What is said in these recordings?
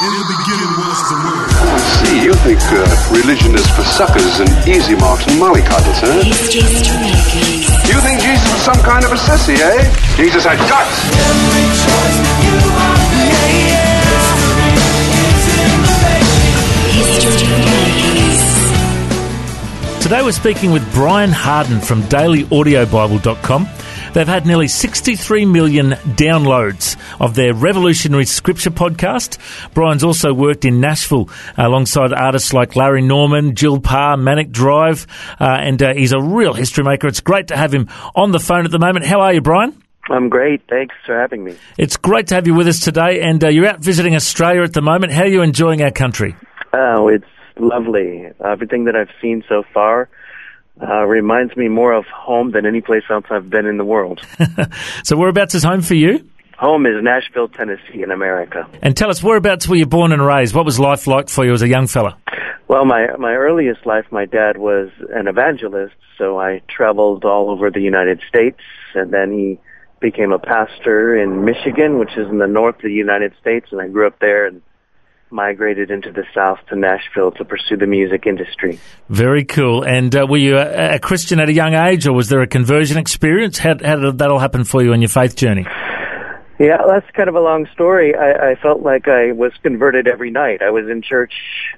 In the beginning was the word. I see. You think uh, religion is for suckers and easy marks and mollycoddles, huh? You think Jesus was some kind of a sissy, eh? Jesus had guts. Today we're speaking with Brian Hardin from DailyAudioBible.com. They've had nearly 63 million downloads of their revolutionary scripture podcast. Brian's also worked in Nashville alongside artists like Larry Norman, Jill Parr, Manic Drive, uh, and uh, he's a real history maker. It's great to have him on the phone at the moment. How are you, Brian? I'm great. Thanks for having me. It's great to have you with us today, and uh, you're out visiting Australia at the moment. How are you enjoying our country? Oh, it's lovely. Everything that I've seen so far uh, reminds me more of home than any place else I've been in the world. So, whereabouts is home for you? home is Nashville, Tennessee, in America. And tell us, whereabouts were you born and raised? What was life like for you as a young fella? Well, my my earliest life, my dad was an evangelist, so I traveled all over the United States, and then he became a pastor in Michigan, which is in the north of the United States, and I grew up there and migrated into the south to Nashville to pursue the music industry. Very cool. And uh, were you a, a Christian at a young age, or was there a conversion experience? How, how did that all happen for you on your faith journey? Yeah, that's kind of a long story. I, I felt like I was converted every night. I was in church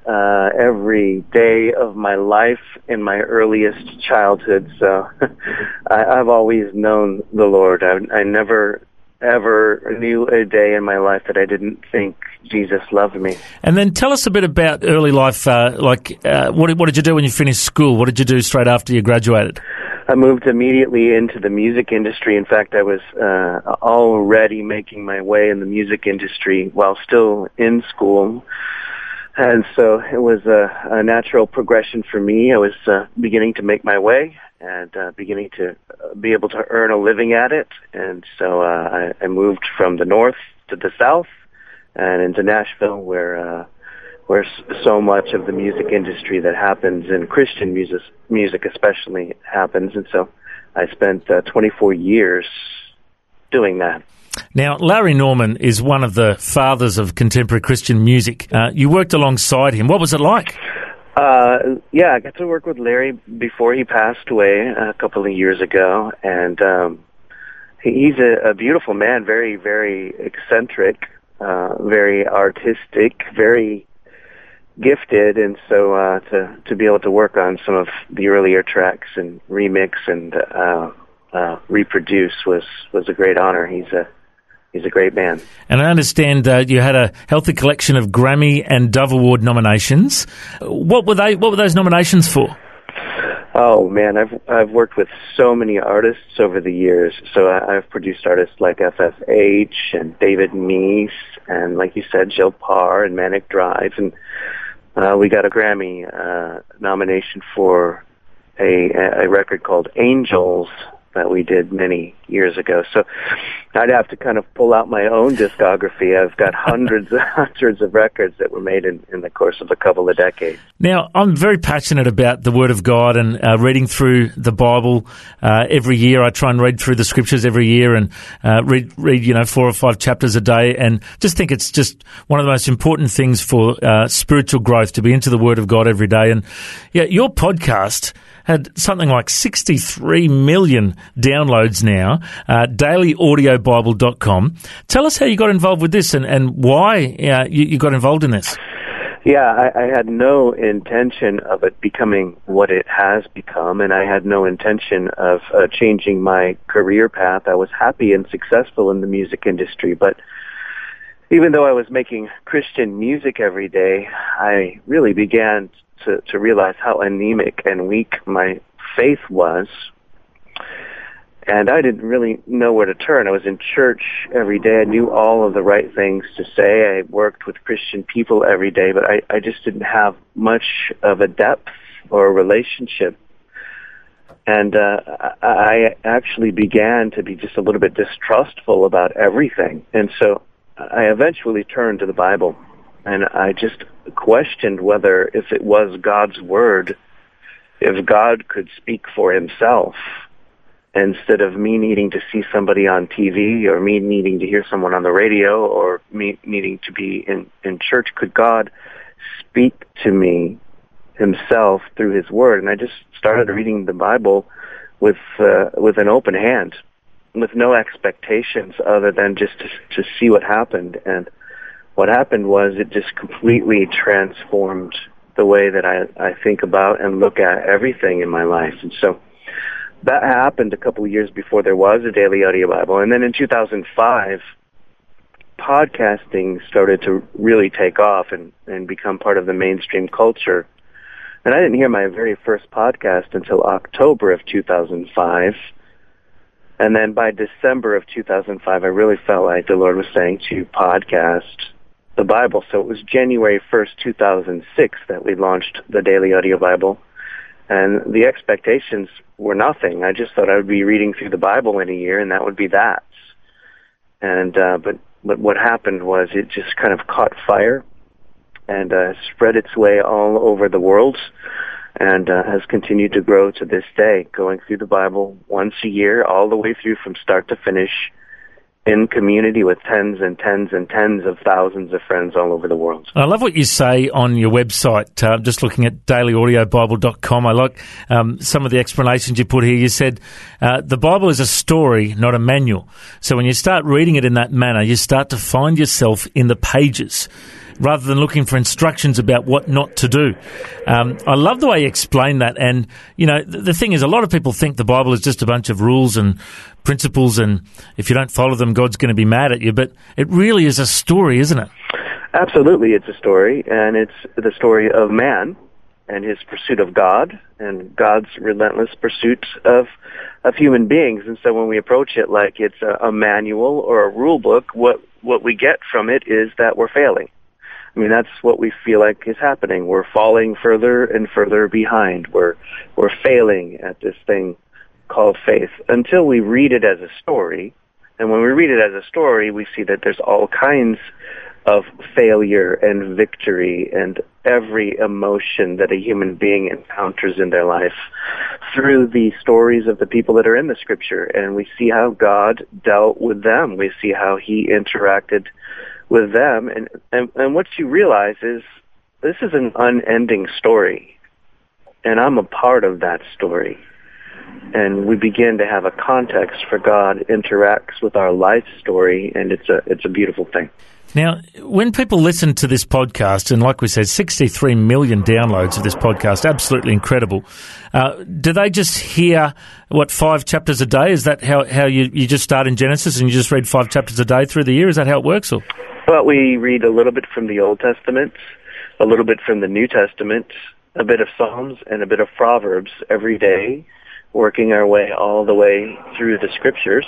uh, every day of my life in my earliest childhood. So I, I've always known the Lord. I, I never ever knew a day in my life that I didn't think Jesus loved me. And then tell us a bit about early life. Uh, like, uh, what, did- what did you do when you finished school? What did you do straight after you graduated? I moved immediately into the music industry. In fact, I was uh, already making my way in the music industry while still in school. And so it was a, a natural progression for me. I was uh, beginning to make my way and uh, beginning to uh, be able to earn a living at it. And so uh, I, I moved from the north to the south and into Nashville where uh, where so much of the music industry that happens in Christian music, music especially happens. And so I spent uh, 24 years doing that. Now, Larry Norman is one of the fathers of contemporary Christian music. Uh, you worked alongside him. What was it like? Uh, yeah, I got to work with Larry before he passed away a couple of years ago, and um, he's a, a beautiful man, very, very eccentric, uh, very artistic, very gifted, and so uh, to to be able to work on some of the earlier tracks and remix and uh, uh, reproduce was was a great honor. He's a he's a great man. And I understand uh, you had a healthy collection of Grammy and Dove Award nominations. What were they? What were those nominations for? Oh man, I've I've worked with so many artists over the years. So I, I've produced artists like FFH and David Meece and like you said, Jill Parr and Manic Drive, and uh, we got a Grammy uh, nomination for a a record called Angels that we did many years ago. So I'd have to kind of pull out my own discography. I've got hundreds and hundreds of records that were made in, in the course of a couple of decades. Now, I'm very passionate about the Word of God and uh, reading through the Bible uh, every year. I try and read through the Scriptures every year and uh, read, read, you know, four or five chapters a day, and just think it's just one of the most important things for uh, spiritual growth to be into the Word of God every day. And yeah, your podcast had something like 63 million downloads now. Uh, DailyAudioBible.com. Tell us how you got involved with this and and why uh, you, you got involved in this. Yeah, I, I had no intention of it becoming what it has become, and I had no intention of uh, changing my career path. I was happy and successful in the music industry, but even though I was making Christian music every day, I really began to, to realize how anemic and weak my faith was. And I didn't really know where to turn. I was in church every day. I knew all of the right things to say. I worked with Christian people every day, but I, I just didn't have much of a depth or a relationship. And uh, I I actually began to be just a little bit distrustful about everything. And so I eventually turned to the Bible and I just questioned whether if it was God's word, if God could speak for himself instead of me needing to see somebody on TV or me needing to hear someone on the radio or me needing to be in, in church, could God speak to me himself through his word? And I just started reading the Bible with, uh, with an open hand, with no expectations other than just to, to see what happened. And what happened was it just completely transformed the way that I, I think about and look at everything in my life. And so, that happened a couple of years before there was a daily audio Bible. And then in 2005, podcasting started to really take off and, and become part of the mainstream culture. And I didn't hear my very first podcast until October of 2005. And then by December of 2005, I really felt like the Lord was saying to podcast the Bible. So it was January 1st, 2006 that we launched the Daily Audio Bible. And the expectations were nothing. I just thought I would be reading through the Bible in a year, and that would be that. And uh, but but what happened was it just kind of caught fire and uh, spread its way all over the world, and uh, has continued to grow to this day, going through the Bible once a year, all the way through from start to finish in community with tens and tens and tens of thousands of friends all over the world. I love what you say on your website. Uh, just looking at dailyaudiobible.com, I like um, some of the explanations you put here. You said uh, the Bible is a story, not a manual. So when you start reading it in that manner, you start to find yourself in the pages rather than looking for instructions about what not to do. Um, I love the way you explain that. And, you know, the, the, thing is, a lot of people think the Bible is just a bunch of rules and principles, and if you don't follow them, God's going to be mad at you. But it really is a story, isn't it? Absolutely, it's a story, and it's the story of man and his pursuit of God and God's relentless pursuit of of human beings. And so when we approach it like it's a, a manual or a rule book, what what we get from it is that we're failing. I mean, that's what we feel like is happening. We're falling further and further behind. We're we're failing at this thing called faith until we read it as a story. And when we read it as a story, we see that there's all kinds of failure and victory and every emotion that a human being encounters in their life through the stories of the people that are in the scripture. And we see how God dealt with them. We see how he interacted with them. And, and, and what you realize is this is an unending story. And I'm a part of that story and we begin to have a context for God interacts with our life story, and it's a it's a beautiful thing. Now, when people listen to this podcast, and like we said, 63 million downloads of this podcast, absolutely incredible. Uh, do they just hear, what, five chapters a day? Is that how, how you, you just start in Genesis and you just read five chapters a day through the year? Is that how it works? Or? Well, we read a little bit from the Old Testament, a little bit from the New Testament, a bit of Psalms, and a bit of Proverbs every day working our way all the way through the scriptures.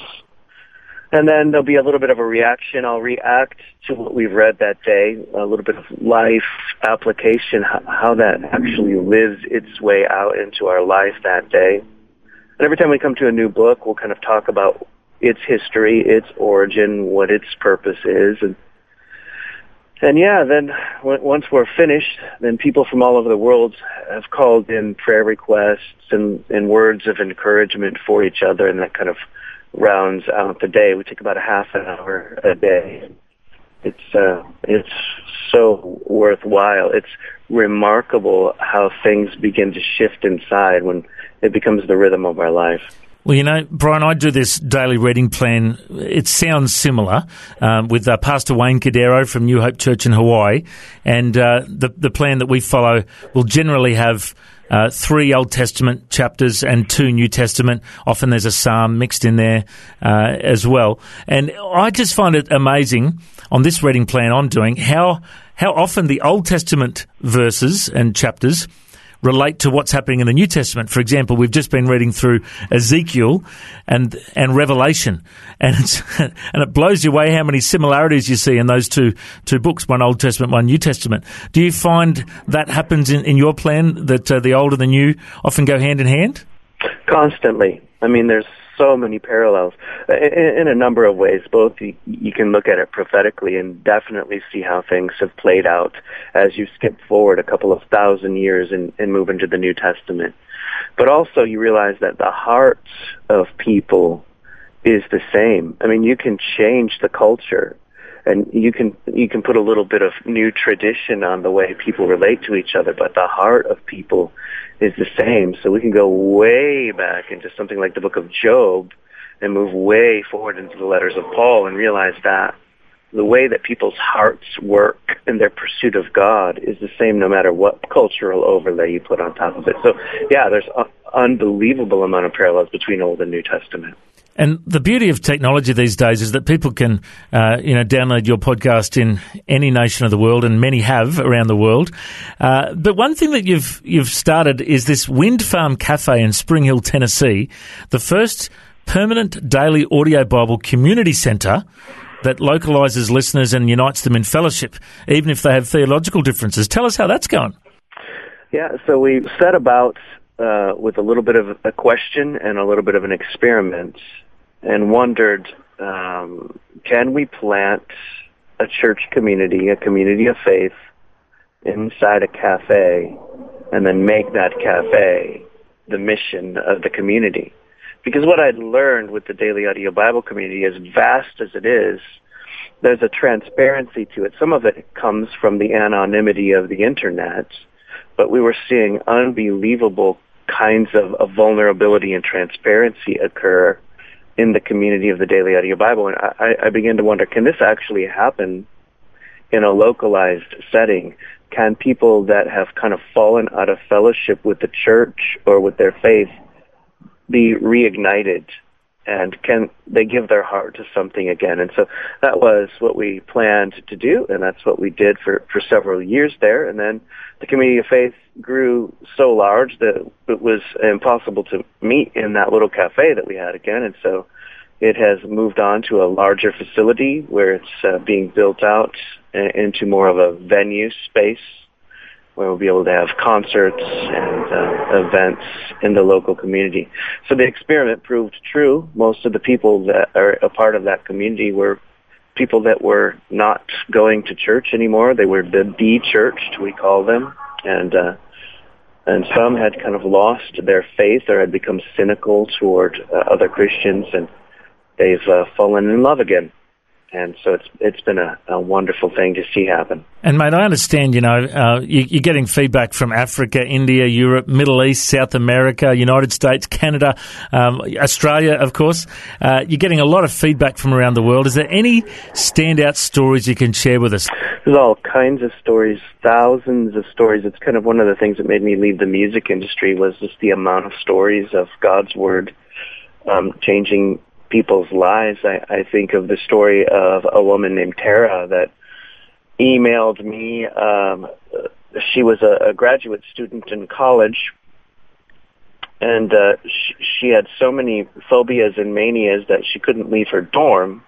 And then there'll be a little bit of a reaction. I'll react to what we've read that day, a little bit of life application, how that actually lives its way out into our life that day. And every time we come to a new book, we'll kind of talk about its history, its origin, what its purpose is, and and yeah, then once we're finished, then people from all over the world have called in prayer requests and, and words of encouragement for each other, and that kind of rounds out the day. We take about a half an hour a day. It's uh, it's so worthwhile. It's remarkable how things begin to shift inside when it becomes the rhythm of our life. Well, you know, Brian, I do this daily reading plan. It sounds similar um, with uh, Pastor Wayne Cordeiro from New Hope Church in Hawaii, and uh, the the plan that we follow will generally have. Uh, three Old Testament chapters and two New Testament. Often there's a psalm mixed in there uh, as well. And I just find it amazing on this reading plan I'm doing how how often the Old Testament verses and chapters relate to what's happening in the New Testament. For example, we've just been reading through Ezekiel and and Revelation, and and it blows you away how many similarities you see in those two two books, one Old Testament, one New Testament. Do you find that happens in, in your plan that uh, the old and the new often go hand in hand? Constantly. I mean, there's so many parallels uh, in, in a number of ways. Both you, you can look at it prophetically and definitely see how things have played out as you skip forward a couple of thousand years and, and move into the New Testament. But also you realize that the hearts of people is the same. I mean, you can change the culture and you can you can put a little bit of new tradition on the way people relate to each other, but the heart of people is the same. So we can go way back into something like the book of Job and move way forward into the letters of Paul and realize that the way that people's hearts work in their pursuit of God is the same no matter what cultural overlay you put on top of it. So yeah, there's an unbelievable amount of parallels between Old and New Testament. And the beauty of technology these days is that people can, uh, you know, download your podcast in any nation of the world, and many have around the world. Uh, but one thing that you've you've started is this Wind Farm Cafe in Spring Hill, Tennessee, the first permanent daily audio Bible community centre that localises listeners and unites them in fellowship, even if they have theological differences. Tell us how that's going. Yeah, so we set about uh, with a little bit of a question and a little bit of an experiment and wondered, um, can we plant a church community, a community of faith, inside a cafe, and then make that cafe the mission of the community? Because what I'd learned with the Daily Audio Bible community, as vast as it is, there's a transparency to it. Some of it comes from the anonymity of the internet, but we were seeing unbelievable kinds of, of vulnerability and transparency occur in the community of the Daily Audio Bible. And I, I begin to wonder, can this actually happen in a localized setting? Can people that have kind of fallen out of fellowship with the church or with their faith be reignited and can they give their heart to something again? And so that was what we planned to do, and that's what we did for, for several years there. And then the community of faith grew so large that it was impossible to meet in that little cafe that we had again. And so it has moved on to a larger facility where it's uh, being built out into more of a venue space where we'll be able to have concerts and uh, events in the local community. So the experiment proved true. Most of the people that are a part of that community were people that were not going to church anymore. They were the de-churched, we call them, and uh, and some had kind of lost their faith or had become cynical toward uh, other Christians, and they've uh, fallen in love again and so it's it's been a, a, wonderful thing to see happen. And mate, I understand. You know, uh, you, are getting feedback from Africa, India, Europe, Middle East, South America, United States, Canada, um, Australia, of course. Uh, you're getting a lot of feedback from around the world. Is there any standout stories you can share with us? There's all kinds of stories, thousands of stories. It's kind of one of the things that made me leave the music industry was just the amount of stories of God's word um, changing people's lives. I, I think of the story of a woman named Tara that emailed me. Um, she was a, a graduate student in college, and uh, she, she had so many phobias and manias that she couldn't leave her dorm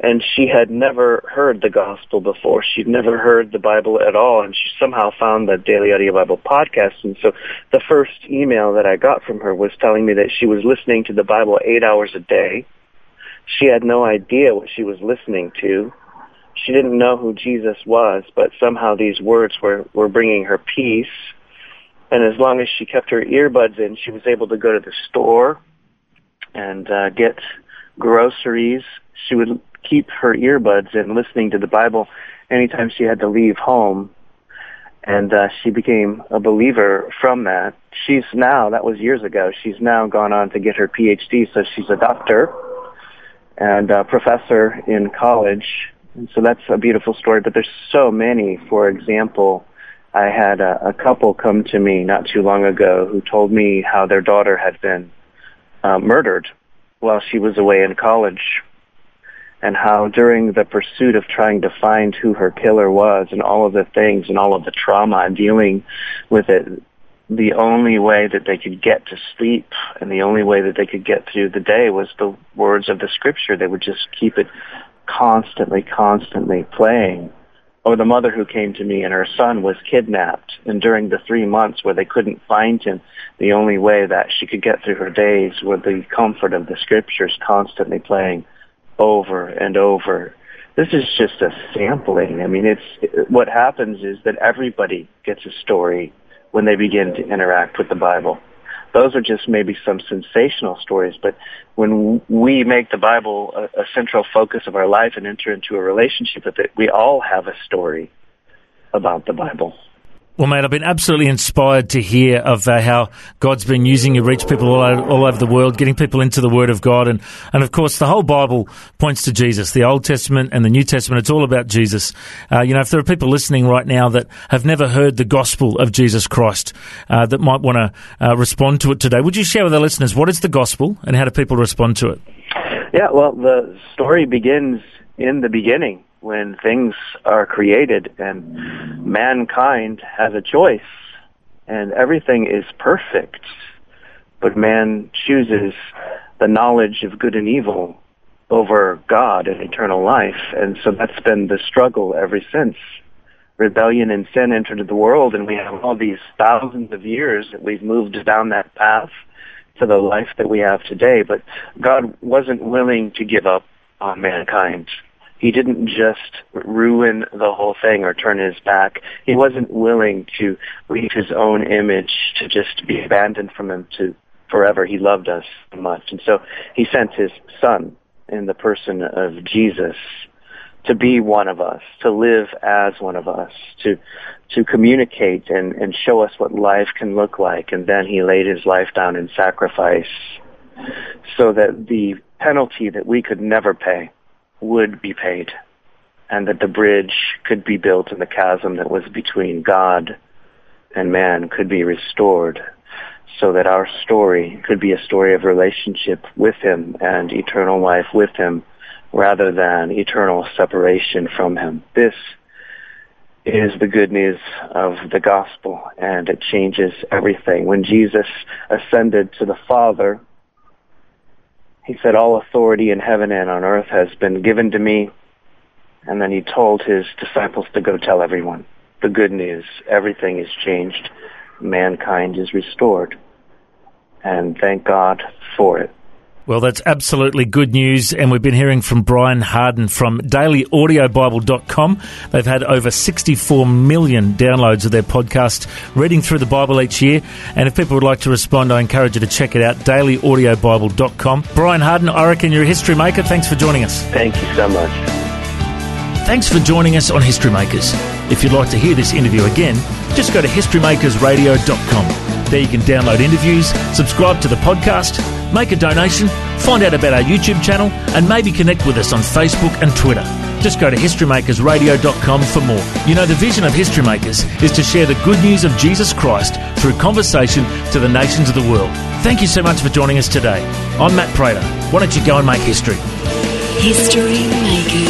and she had never heard the gospel before. She'd never heard the Bible at all, and she somehow found the Daily Audio Bible podcast. And so the first email that I got from her was telling me that she was listening to the Bible eight hours a day. She had no idea what she was listening to. She didn't know who Jesus was, but somehow these words were, were bringing her peace. And as long as she kept her earbuds in, she was able to go to the store and uh, get groceries. She would keep her earbuds in listening to the Bible anytime she had to leave home. And uh, she became a believer from that. She's now, that was years ago, she's now gone on to get her PhD, so she's a doctor and a professor in college. And so that's a beautiful story, but there's so many. For example, I had a, a couple come to me not too long ago who told me how their daughter had been uh, murdered while she was away in college and how during the pursuit of trying to find who her killer was and all of the things and all of the trauma and dealing with it, the only way that they could get to sleep and the only way that they could get through the day was the words of the scripture. They would just keep it constantly, constantly playing. or the mother who came to me and her son was kidnapped and during the three months where they couldn't find him the only way that she could get through her days were the comfort of the scriptures constantly playing over and over this is just a sampling i mean it's what happens is that everybody gets a story when they begin to interact with the bible those are just maybe some sensational stories. But when we make the Bible a, a central focus of our life and enter into a relationship with it, we all have a story about the Bible. Well, mate, I've been absolutely inspired to hear of uh, how God's been using you to reach people all over, all over, the world, getting people into the Word of God. And, and of course, the whole Bible points to Jesus. The Old Testament and the New Testament, it's all about Jesus. Uh, you know, if there are people listening right now that have never heard the gospel of Jesus Christ, uh, that might want to uh, respond to it today, would you share with our listeners what is the gospel and how do people respond to it? Yeah, well, the story begins in the beginning when things are created and mankind has a choice and everything is perfect, but man chooses the knowledge of good and evil over God and eternal life. And so that's been the struggle ever since. Rebellion and sin entered the world and we have all these thousands of years that we've moved down that path to the life that we have today. But God wasn't willing to give up on mankind he didn't just ruin the whole thing or turn his back. He wasn't willing to leave his own image to just be abandoned from him to forever. He loved us so much. And so he sent his son in the person of Jesus to be one of us, to live as one of us, to to communicate and, and show us what life can look like. And then he laid his life down in sacrifice so that the penalty that we could never pay would be paid and that the bridge could be built and the chasm that was between God and man could be restored so that our story could be a story of relationship with him and eternal life with him rather than eternal separation from him. This is the good news of the gospel and it changes everything. When Jesus ascended to the Father, he said, all authority in heaven and on earth has been given to me. And then he told his disciples to go tell everyone the good news. Everything is changed. Mankind is restored. And thank God for it. Well, that's absolutely good news. And we've been hearing from Brian Hardin from dailyaudiobible.com. They've had over 64 million downloads of their podcast, reading through the Bible each year. And if people would like to respond, I encourage you to check it out, dailyaudiobible.com. Brian Hardin, I reckon you're a history maker. Thanks for joining us. Thank you so much. Thanks for joining us on History Makers. If you'd like to hear this interview again, just go to historymakersradio.com. There you can download interviews, subscribe to the podcast, make a donation, find out about our YouTube channel, and maybe connect with us on Facebook and Twitter. Just go to historymakersradio.com for more. You know, the vision of History Makers is to share the good news of Jesus Christ through conversation to the nations of the world. Thank you so much for joining us today. I'm Matt Prater. Why don't you go and make history? History Makers.